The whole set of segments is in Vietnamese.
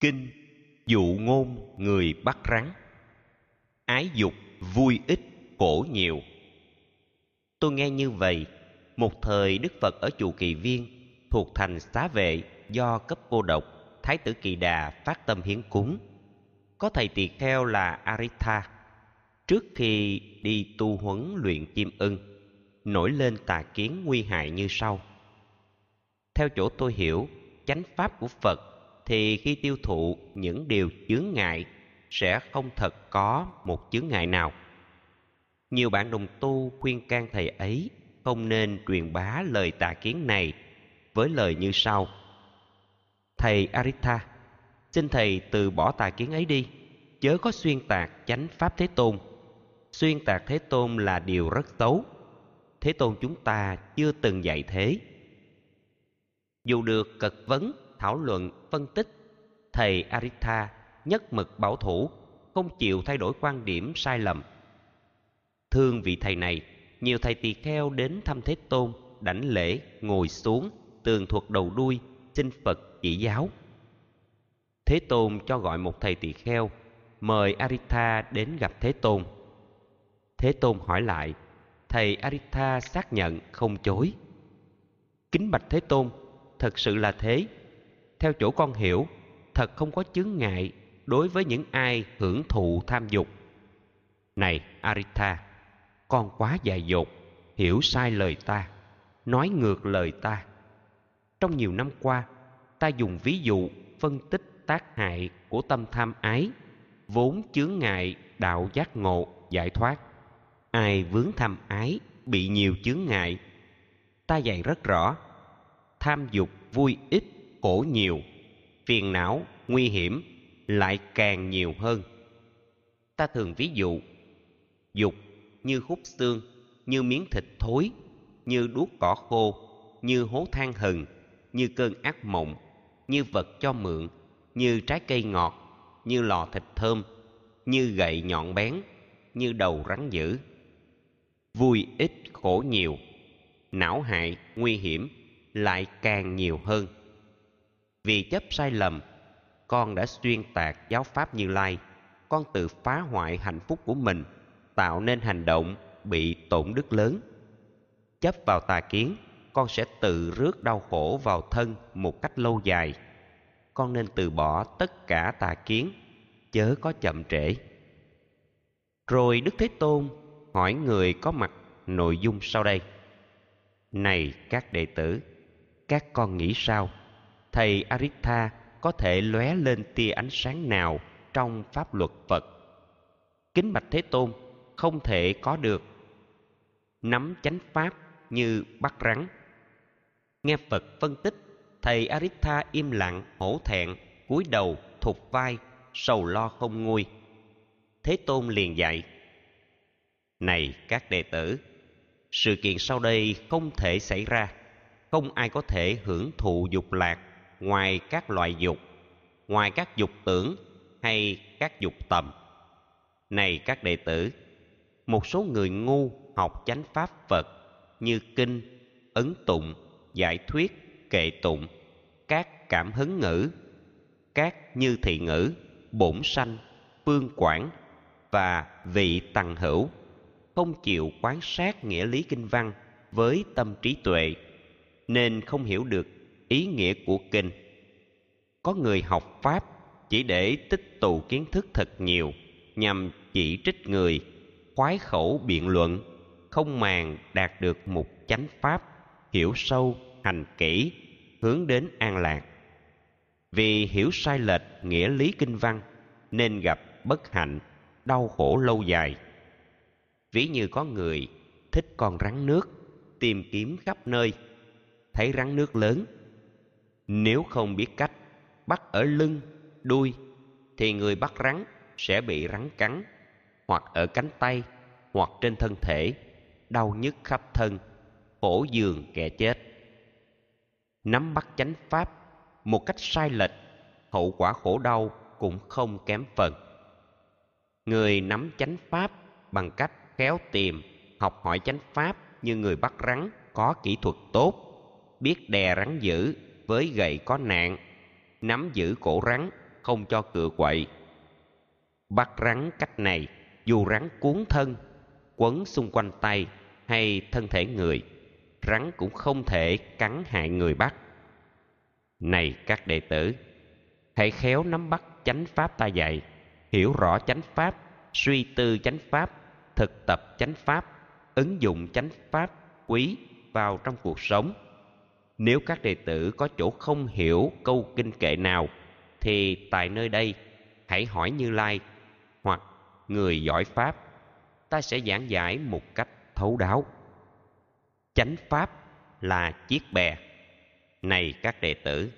kinh, dụ ngôn người bắt rắn. Ái dục vui ít, khổ nhiều. Tôi nghe như vậy, một thời đức phật ở chùa kỳ viên, thuộc thành xá vệ do cấp cô độc thái tử kỳ đà phát tâm hiến cúng. Có thầy tỳ kheo là aritha. Trước khi đi tu huấn luyện chim ưng, nổi lên tà kiến nguy hại như sau. Theo chỗ tôi hiểu, chánh pháp của phật thì khi tiêu thụ những điều chướng ngại, sẽ không thật có một chướng ngại nào. Nhiều bạn đồng tu khuyên can thầy ấy không nên truyền bá lời tà kiến này với lời như sau. Thầy aritha, xin thầy từ bỏ tà kiến ấy đi, chớ có xuyên tạc chánh pháp thế tôn. Xuyên tạc thế tôn là điều rất xấu. Thế tôn chúng ta chưa từng dạy thế. Dù được cật vấn thảo luận, phân tích. Thầy aritha nhất mực bảo thủ, không chịu thay đổi quan điểm sai lầm. Thương vị thầy này, nhiều thầy tỳ kheo đến thăm thế tôn, đảnh lễ, ngồi xuống, tường thuật đầu đuôi xin phật, chỉ giáo. Thế tôn cho gọi một thầy tỳ kheo, mời aritha đến gặp thế tôn. Thế tôn hỏi lại, thầy aritha xác nhận không chối. Kính bạch thế tôn, thật sự là thế theo chỗ con hiểu, thật không có chướng ngại đối với những ai hưởng thụ tham dục. Này, aritha, con quá dại dột, hiểu sai lời ta, nói ngược lời ta. Trong nhiều năm qua, ta dùng ví dụ phân tích tác hại của tâm tham ái, vốn chướng ngại đạo giác ngộ giải thoát. Ai vướng tham ái bị nhiều chướng ngại. Ta dạy rất rõ, tham dục vui ít khổ nhiều, phiền não, nguy hiểm lại càng nhiều hơn. Ta thường ví dụ, dục như hút xương, như miếng thịt thối, như đuốc cỏ khô, như hố than hừng, như cơn ác mộng, như vật cho mượn, như trái cây ngọt, như lò thịt thơm, như gậy nhọn bén, như đầu rắn dữ. Vui ít khổ nhiều, não hại nguy hiểm lại càng nhiều hơn vì chấp sai lầm, con đã xuyên tạc giáo pháp như lai. Con tự phá hoại hạnh phúc của mình, tạo nên hành động bị tổn đức lớn. Chấp vào tà kiến, con sẽ tự rước đau khổ vào thân một cách lâu dài. Con nên từ bỏ tất cả tà kiến, chớ có chậm trễ. Rồi đức thế tôn hỏi người có mặt nội dung sau đây. Này các đệ tử, các con nghĩ sao? Thầy aritha có thể lóe lên tia ánh sáng nào trong pháp luật phật? Kính bạch thế tôn, không thể có được. Nắm chánh pháp như bắt rắn. Nghe phật phân tích, thầy aritha im lặng, hổ thẹn, cúi đầu, thụt vai, sầu lo không nguôi. Thế tôn liền dạy, này các đệ tử, sự kiện sau đây không thể xảy ra. Không ai có thể hưởng thụ dục lạc ngoài các loại dục, ngoài các dục tưởng hay các dục tầm. Này các đệ tử, một số người ngu học chánh pháp phật như kinh, ấn tụng, giải thuyết, kệ tụng, các cảm hứng ngữ, các như thị ngữ, bổn sanh, phương quản và vị tằng hữu không chịu quán sát nghĩa lý kinh văn với tâm trí tuệ, nên không hiểu được ý nghĩa của kinh. Có người học pháp chỉ để tích tụ kiến thức thật nhiều nhằm chỉ trích người, khoái khẩu biện luận, không màng đạt được một chánh pháp, hiểu sâu, hành kỹ, hướng đến an lạc. Vì hiểu sai lệch nghĩa lý kinh văn nên gặp bất hạnh, đau khổ lâu dài. Ví như có người thích con rắn nước tìm kiếm khắp nơi, thấy rắn nước lớn nếu không biết cách bắt ở lưng, đuôi, thì người bắt rắn sẽ bị rắn cắn, hoặc ở cánh tay, hoặc trên thân thể, đau nhức khắp thân khổ giường kẻ chết. Nắm bắt chánh pháp một cách sai lệch, hậu quả khổ đau cũng không kém phần. Người nắm chánh pháp bằng cách khéo tìm, học hỏi chánh pháp như người bắt rắn có kỹ thuật tốt, biết đè rắn dữ với gậy có nạn, nắm giữ cổ rắn, không cho cựa quậy. Bắt rắn cách này, dù rắn cuốn thân, quấn xung quanh tay hay thân thể người, rắn cũng không thể cắn hại người bắt. Này các đệ tử, hãy khéo nắm bắt chánh pháp ta dạy, hiểu rõ chánh pháp, suy tư chánh pháp, thực tập chánh pháp, ứng dụng chánh pháp quý vào trong cuộc sống nếu các đệ tử có chỗ không hiểu câu kinh kệ nào, thì tại nơi đây, hãy hỏi như lai hoặc người giỏi pháp, ta sẽ giảng giải một cách thấu đáo. Chánh pháp là chiếc bè. Này các đệ tử,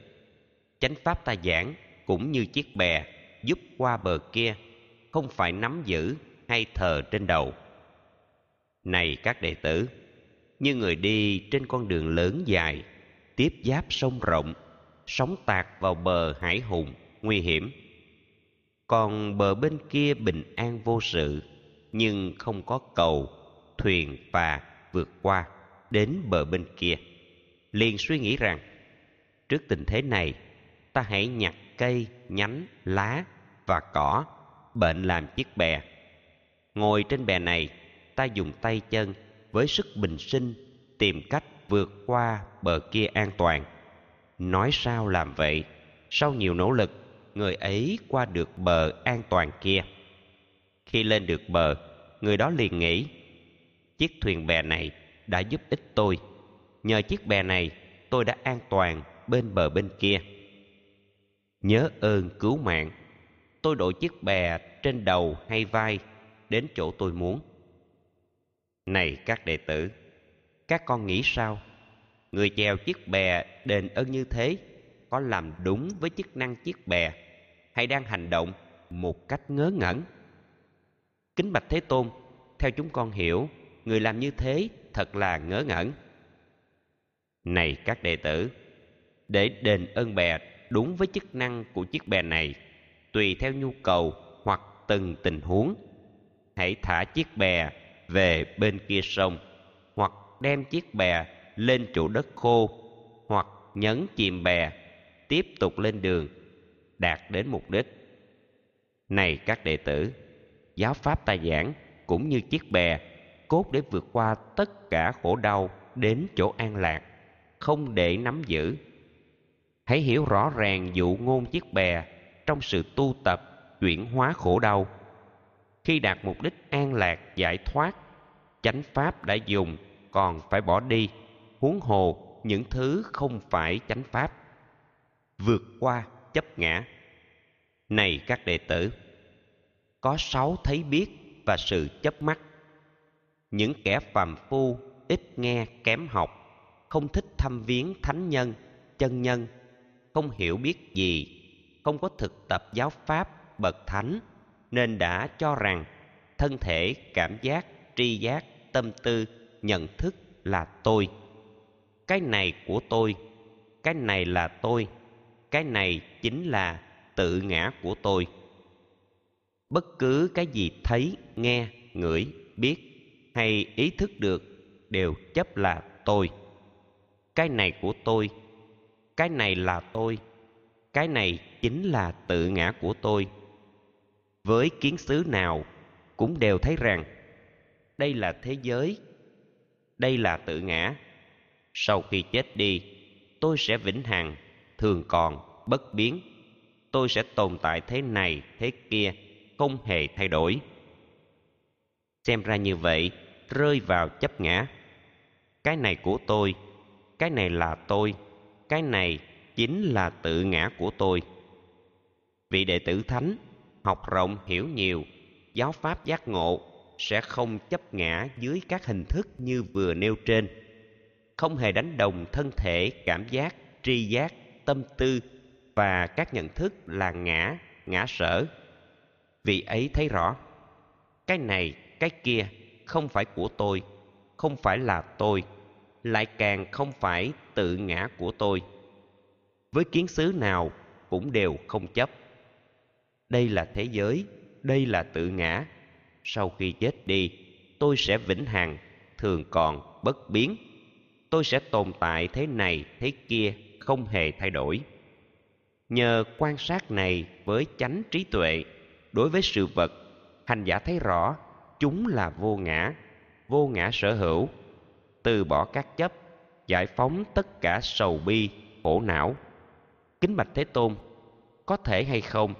chánh pháp ta giảng cũng như chiếc bè giúp qua bờ kia, không phải nắm giữ hay thờ trên đầu. Này các đệ tử, như người đi trên con đường lớn dài tiếp giáp sông rộng, sóng tạt vào bờ hải hùng, nguy hiểm. Còn bờ bên kia bình an vô sự, nhưng không có cầu, thuyền phà vượt qua đến bờ bên kia. Liền suy nghĩ rằng, trước tình thế này, ta hãy nhặt cây, nhánh, lá và cỏ, bệnh làm chiếc bè. Ngồi trên bè này, ta dùng tay chân với sức bình sinh tìm cách vượt qua bờ kia an toàn. Nói sao làm vậy? Sau nhiều nỗ lực, người ấy qua được bờ an toàn kia. Khi lên được bờ, người đó liền nghĩ, chiếc thuyền bè này đã giúp ích tôi. Nhờ chiếc bè này, tôi đã an toàn bên bờ bên kia. Nhớ ơn cứu mạng, tôi đội chiếc bè trên đầu hay vai đến chỗ tôi muốn. Này các đệ tử các con nghĩ sao? Người chèo chiếc bè đền ơn như thế, có làm đúng với chức năng chiếc bè hay đang hành động một cách ngớ ngẩn? Kính bạch thế tôn, theo chúng con hiểu, người làm như thế thật là ngớ ngẩn. Này các đệ tử, để đền ơn bè đúng với chức năng của chiếc bè này, tùy theo nhu cầu hoặc từng tình huống, hãy thả chiếc bè về bên kia sông đem chiếc bè lên chỗ đất khô hoặc nhấn chìm bè tiếp tục lên đường, đạt đến mục đích. Này các đệ tử, giáo pháp ta giảng cũng như chiếc bè cốt để vượt qua tất cả khổ đau đến chỗ an lạc, không để nắm giữ. Hãy hiểu rõ ràng dụ ngôn chiếc bè trong sự tu tập, chuyển hóa khổ đau. Khi đạt mục đích an lạc, giải thoát, chánh pháp đã dùng còn phải bỏ đi. Huống hồ, những thứ không phải chánh pháp. Vượt qua chấp ngã. Này các đệ tử, có sáu thấy biết và sự chấp mắt. Những kẻ phàm phu ít nghe kém học, không thích thăm viếng thánh nhân, chân nhân, không hiểu biết gì, không có thực tập giáo pháp, bậc thánh, nên đã cho rằng thân thể, cảm giác, tri giác, tâm tư nhận thức là tôi. Cái này của tôi, cái này là tôi, cái này chính là tự ngã của tôi. Bất cứ cái gì thấy, nghe, ngửi, biết hay ý thức được đều chấp là tôi. Cái này của tôi, cái này là tôi, cái này chính là tự ngã của tôi. Với kiến xứ nào cũng đều thấy rằng đây là thế giới đây là tự ngã. Sau khi chết đi, tôi sẽ vĩnh hằng, thường còn, bất biến. Tôi sẽ tồn tại thế này, thế kia, không hề thay đổi. Xem ra như vậy, rơi vào chấp ngã. Cái này của tôi, cái này là tôi, cái này chính là tự ngã của tôi. Vị đệ tử thánh, học rộng hiểu nhiều, giáo pháp giác ngộ sẽ không chấp ngã dưới các hình thức như vừa nêu trên. Không hề đánh đồng thân thể, cảm giác, tri giác, tâm tư và các nhận thức là ngã ngã sở. Vị ấy thấy rõ, cái này, cái kia không phải của tôi, không phải là tôi, lại càng không phải tự ngã của tôi. Với kiến xứ nào cũng đều không chấp. Đây là thế giới, đây là tự ngã sau khi chết đi, tôi sẽ vĩnh hằng, thường còn, bất biến. Tôi sẽ tồn tại thế này, thế kia, không hề thay đổi. Nhờ quan sát này với chánh trí tuệ, đối với sự vật, hành giả thấy rõ, chúng là vô ngã vô ngã sở hữu. Từ bỏ các chấp, giải phóng tất cả sầu bi, khổ não. Kính bạch thế tôn, có thể hay không?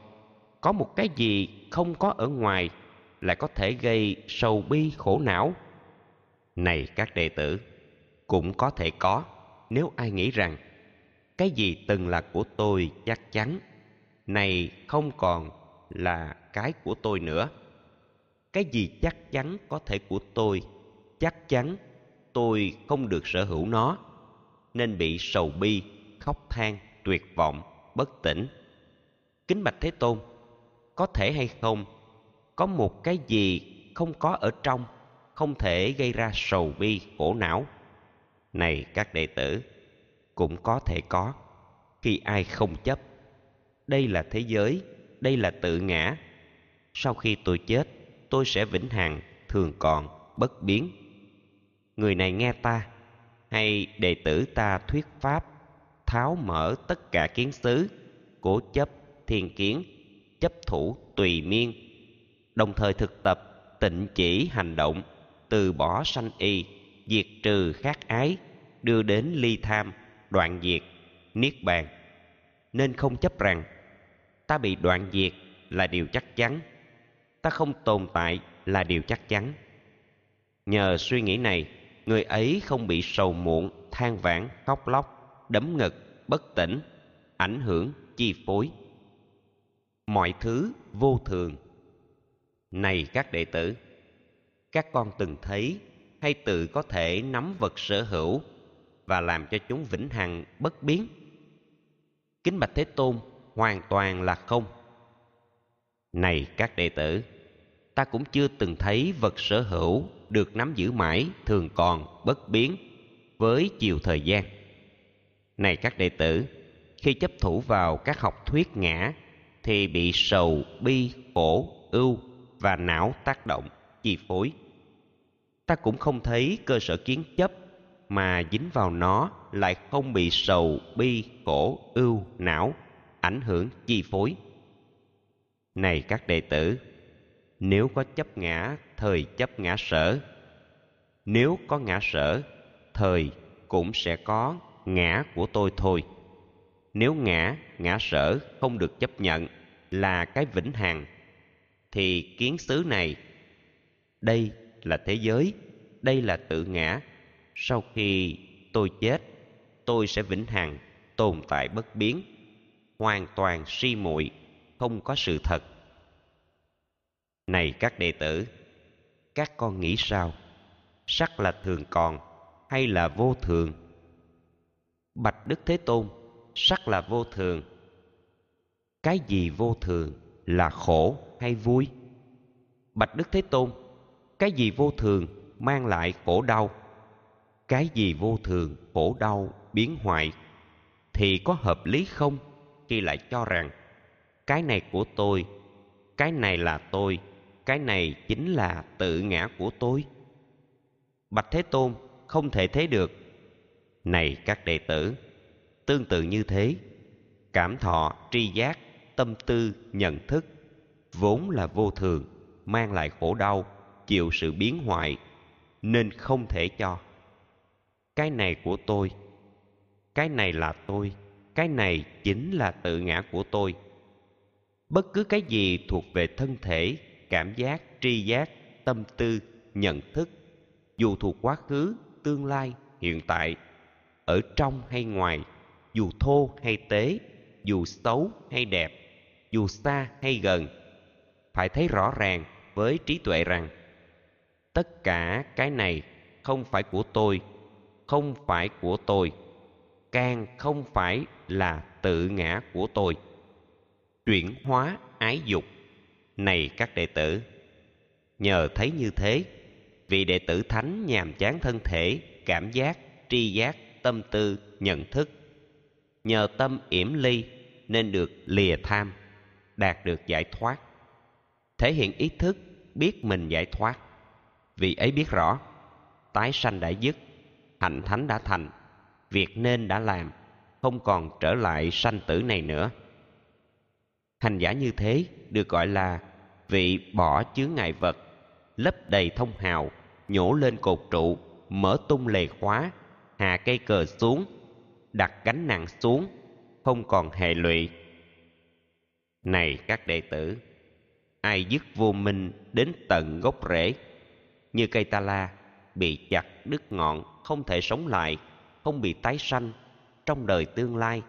Có một cái gì không có ở ngoài lại có thể gây sầu bi khổ não? Này các đệ tử, cũng có thể có, nếu ai nghĩ rằng, cái gì từng là của tôi chắc chắn, này không còn là cái của tôi nữa. Cái gì chắc chắn có thể của tôi, chắc chắn tôi không được sở hữu nó, nên bị sầu bi, khóc than, tuyệt vọng, bất tỉnh. Kính bạch thế tôn, có thể hay không có một cái gì không có ở trong, không thể gây ra sầu bi, khổ não. Này các đệ tử, cũng có thể có, khi ai không chấp. Đây là thế giới, đây là tự ngã. Sau khi tôi chết, tôi sẽ vĩnh hằng, thường còn, bất biến. Người này nghe ta, hay đệ tử ta thuyết pháp, tháo mở tất cả kiến xứ, cố chấp thiên kiến, chấp thủ tùy miên đồng thời thực tập tịnh chỉ hành động, từ bỏ sanh y, diệt trừ khát ái, đưa đến ly tham, đoạn diệt, niết bàn. Nên không chấp rằng, ta bị đoạn diệt là điều chắc chắn, ta không tồn tại là điều chắc chắn. Nhờ suy nghĩ này, người ấy không bị sầu muộn, than vãn, khóc lóc, đấm ngực, bất tỉnh, ảnh hưởng, chi phối. Mọi thứ vô thường này các đệ tử, các con từng thấy hay tự có thể nắm vật sở hữu và làm cho chúng vĩnh hằng, bất biến? Kính bạch thế tôn, hoàn toàn là không. Này các đệ tử, ta cũng chưa từng thấy vật sở hữu được nắm giữ mãi thường còn, bất biến với chiều thời gian. Này các đệ tử, khi chấp thủ vào các học thuyết ngã thì bị sầu, bi, khổ, ưu và não tác động, chi phối. Ta cũng không thấy cơ sở kiến chấp mà dính vào nó lại không bị sầu, bi, khổ, ưu, não ảnh hưởng, chi phối. Này các đệ tử, nếu có chấp ngã, thời chấp ngã sở. Nếu có ngã sở, thời cũng sẽ có ngã của tôi thôi. Nếu ngã ngã sở không được chấp nhận là cái vĩnh hằng thì kiến xứ này, đây là thế giới, đây là tự ngã. Sau khi tôi chết, tôi sẽ vĩnh hằng, tồn tại bất biến, hoàn toàn si muội, không có sự thật. Này các đệ tử, các con nghĩ sao? Sắc là thường còn hay là vô thường? Bạch đức thế tôn, sắc là vô thường. Cái gì vô thường là khổ? Hay vui? Bạch đức thế tôn, cái gì vô thường mang lại khổ đau? Cái gì vô thường khổ đau biến hoại thì có hợp lý không? Khi lại cho rằng, cái này của tôi, cái này là tôi, cái này chính là tự ngã của tôi. Bạch thế tôn không thể thế được. Này các đệ tử, tương tự như thế, cảm thọ tri giác, tâm tư, nhận thức vốn là vô thường, mang lại khổ đau, chịu sự biến hoại, nên không thể cho. Cái này của tôi, cái này là tôi, cái này chính là tự ngã của tôi. Bất cứ cái gì thuộc về thân thể, cảm giác, tri giác, tâm tư, nhận thức, dù thuộc quá khứ, tương lai, hiện tại, ở trong hay ngoài, dù thô hay tế, dù xấu hay đẹp, dù xa hay gần phải thấy rõ ràng với trí tuệ rằng tất cả cái này không phải của tôi, không phải của tôi, càng không phải là tự ngã của tôi. Chuyển hóa ái dục. Này các đệ tử, nhờ thấy như thế, vị đệ tử thánh nhàm chán thân thể, cảm giác, tri giác, tâm tư, nhận thức, nhờ tâm yểm ly nên được lìa tham, đạt được giải thoát thể hiện ý thức biết mình giải thoát. Vì ấy biết rõ, tái sanh đã dứt hạnh thánh đã thành, việc nên đã làm, không còn trở lại sanh tử này nữa. Hành giả như thế được gọi là vị bỏ chướng ngại vật, lấp đầy thông hào, nhổ lên cột trụ, mở tung lề khóa, hạ cây cờ xuống, đặt gánh nặng xuống, không còn hệ lụy. Này các đệ tử ai dứt vô minh đến tận gốc rễ. Như cây ta la, bị chặt đứt ngọn, không thể sống lại, không bị tái sanh. Trong đời tương lai,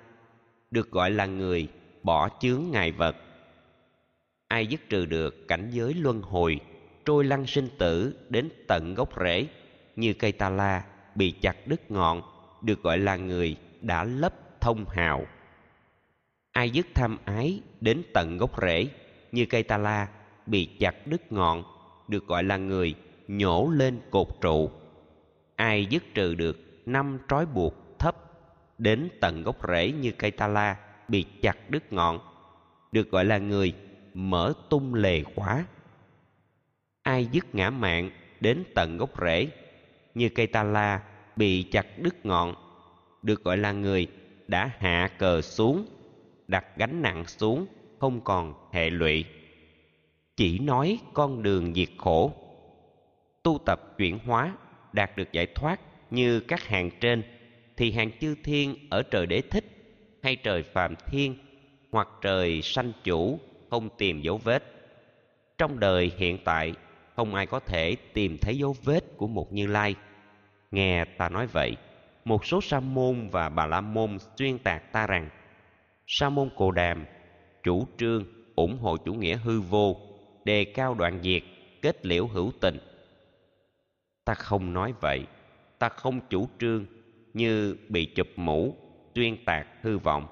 được gọi là người bỏ chướng ngài vật. Ai dứt trừ được cảnh giới luân hồi, trôi lăn sinh tử đến tận gốc rễ. Như cây ta la, bị chặt đứt ngọn, được gọi là người đã lấp thông hào. Ai dứt tham ái đến tận gốc rễ? Như cây ta la, bị chặt đứt ngọn, được gọi là người nhổ lên cột trụ. Ai dứt trừ được năm trói buộc thấp đến tận gốc rễ như cây ta la bị chặt đứt ngọn, được gọi là người mở tung lề khóa. Ai dứt ngã mạng đến tận gốc rễ như cây ta la bị chặt đứt ngọn, được gọi là người đã hạ cờ xuống, đặt gánh nặng xuống không còn hệ lụy. Chỉ nói con đường diệt khổ. Tu tập chuyển hóa, đạt được giải thoát như các hàng trên, thì hàng chư thiên ở trời đế thích hay trời phàm thiên hoặc trời sanh chủ không tìm dấu vết. Trong đời hiện tại, không ai có thể tìm thấy dấu vết của một như lai. Nghe ta nói vậy, một số sa môn và bà la môn xuyên tạc ta rằng sa môn cồ đàm chủ trương, ủng hộ chủ nghĩa hư vô, đề cao đoạn diệt, kết liễu hữu tình. Ta không nói vậy. Ta không chủ trương như bị chụp mũ, tuyên tạc hư vọng.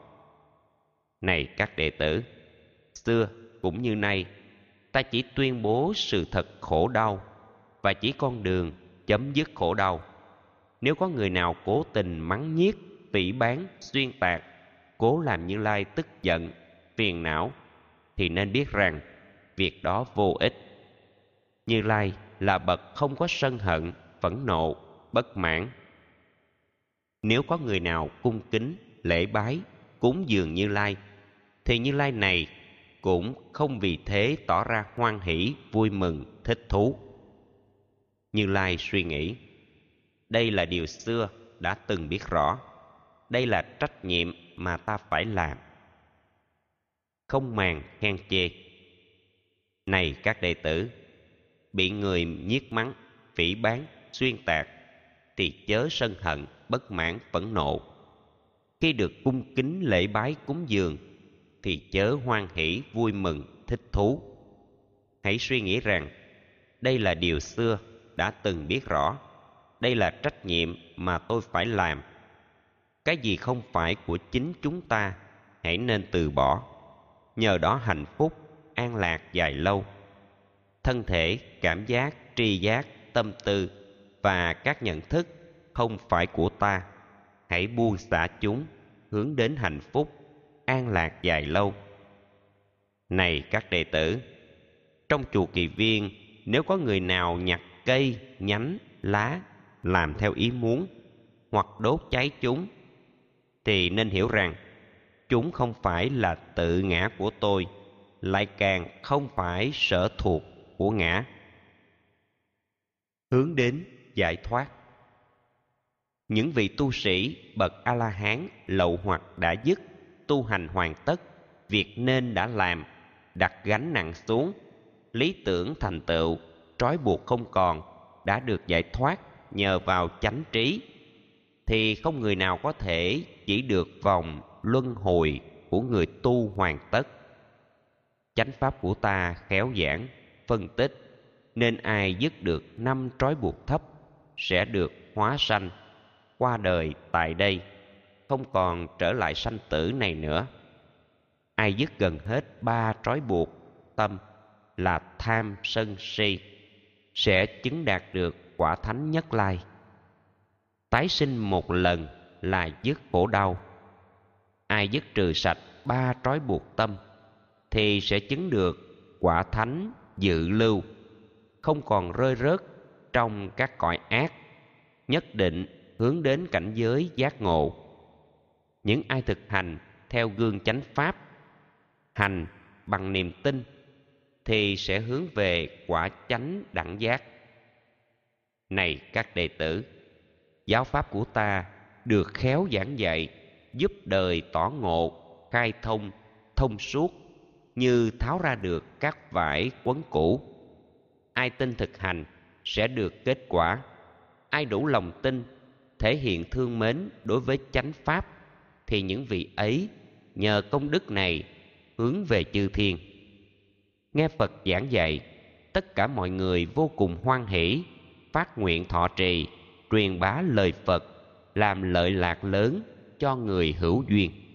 Này các đệ tử, xưa cũng như nay, ta chỉ tuyên bố sự thật khổ đau và chỉ con đường chấm dứt khổ đau. Nếu có người nào cố tình mắng nhiếc, phỉ bán xuyên tạc, cố làm như lai tức giận phiền não, thì nên biết rằng việc đó vô ích. Như lai là bậc không có sân hận, phẫn nộ, bất mãn. Nếu có người nào cung kính, lễ bái, cúng dường như lai, thì như lai này cũng không vì thế tỏ ra hoan hỷ, vui mừng, thích thú. Như lai suy nghĩ, đây là điều xưa, đã từng biết rõ. Đây là trách nhiệm mà ta phải làm không màng khen chê. Này các đệ tử bị người nhiếc mắng phỉ bán, xuyên tạc thì chớ sân hận bất mãn phẫn nộ. Khi được cung kính lễ bái cúng dường thì chớ hoan hỷ vui mừng thích thú. Hãy suy nghĩ rằng đây là điều xưa đã từng biết rõ. Đây là trách nhiệm mà tôi phải làm. Cái gì không phải của chính chúng ta hãy nên từ bỏ nhờ đó hạnh phúc, an lạc dài lâu. Thân thể, cảm giác, tri giác, tâm tư và các nhận thức không phải của ta. Hãy buông xả chúng, hướng đến hạnh phúc, an lạc dài lâu. Này các đệ tử, trong chùa kỳ viên, nếu có người nào nhặt cây, nhánh, lá làm theo ý muốn hoặc đốt cháy chúng, thì nên hiểu rằng chúng không phải là tự ngã của tôi, lại càng không phải sở thuộc của ngã. Hướng đến giải thoát. Những vị tu sĩ bậc a la hán lậu hoặc đã dứt tu hành hoàn tất, việc nên đã làm, đặt gánh nặng xuống, lý tưởng thành tựu, trói buộc không còn, đã được giải thoát nhờ vào chánh trí, thì không người nào có thể chỉ được vòng luân hồi của người tu hoàn tất. Chánh pháp của ta khéo giảng, phân tích, nên ai dứt được năm trói buộc thấp sẽ được hóa sanh qua đời tại đây, không còn trở lại sanh tử này nữa. Ai dứt gần hết ba trói buộc tâm là tham sân si sẽ chứng đạt được quả thánh nhất lai. Tái sinh một lần là dứt khổ đau ai dứt trừ sạch ba trói buộc tâm, thì sẽ chứng được quả thánh dự lưu. Không còn rơi rớt trong các cõi ác, nhất định hướng đến cảnh giới giác ngộ. Những ai thực hành theo gương chánh pháp, hành bằng niềm tin, thì sẽ hướng về quả chánh đẳng giác. Này các đệ tử, giáo pháp của ta được khéo giảng dạy giúp đời tỏ ngộ, khai thông thông suốt, như tháo ra được các vải quấn cũ. Ai tin thực hành sẽ được kết quả. Ai đủ lòng tin, thể hiện thương mến đối với chánh pháp, thì những vị ấy nhờ công đức này hướng về chư thiên. Nghe phật giảng dạy, tất cả mọi người vô cùng hoan hỷ, phát nguyện thọ trì, truyền bá lời phật, làm lợi lạc lớn cho người hữu duyên.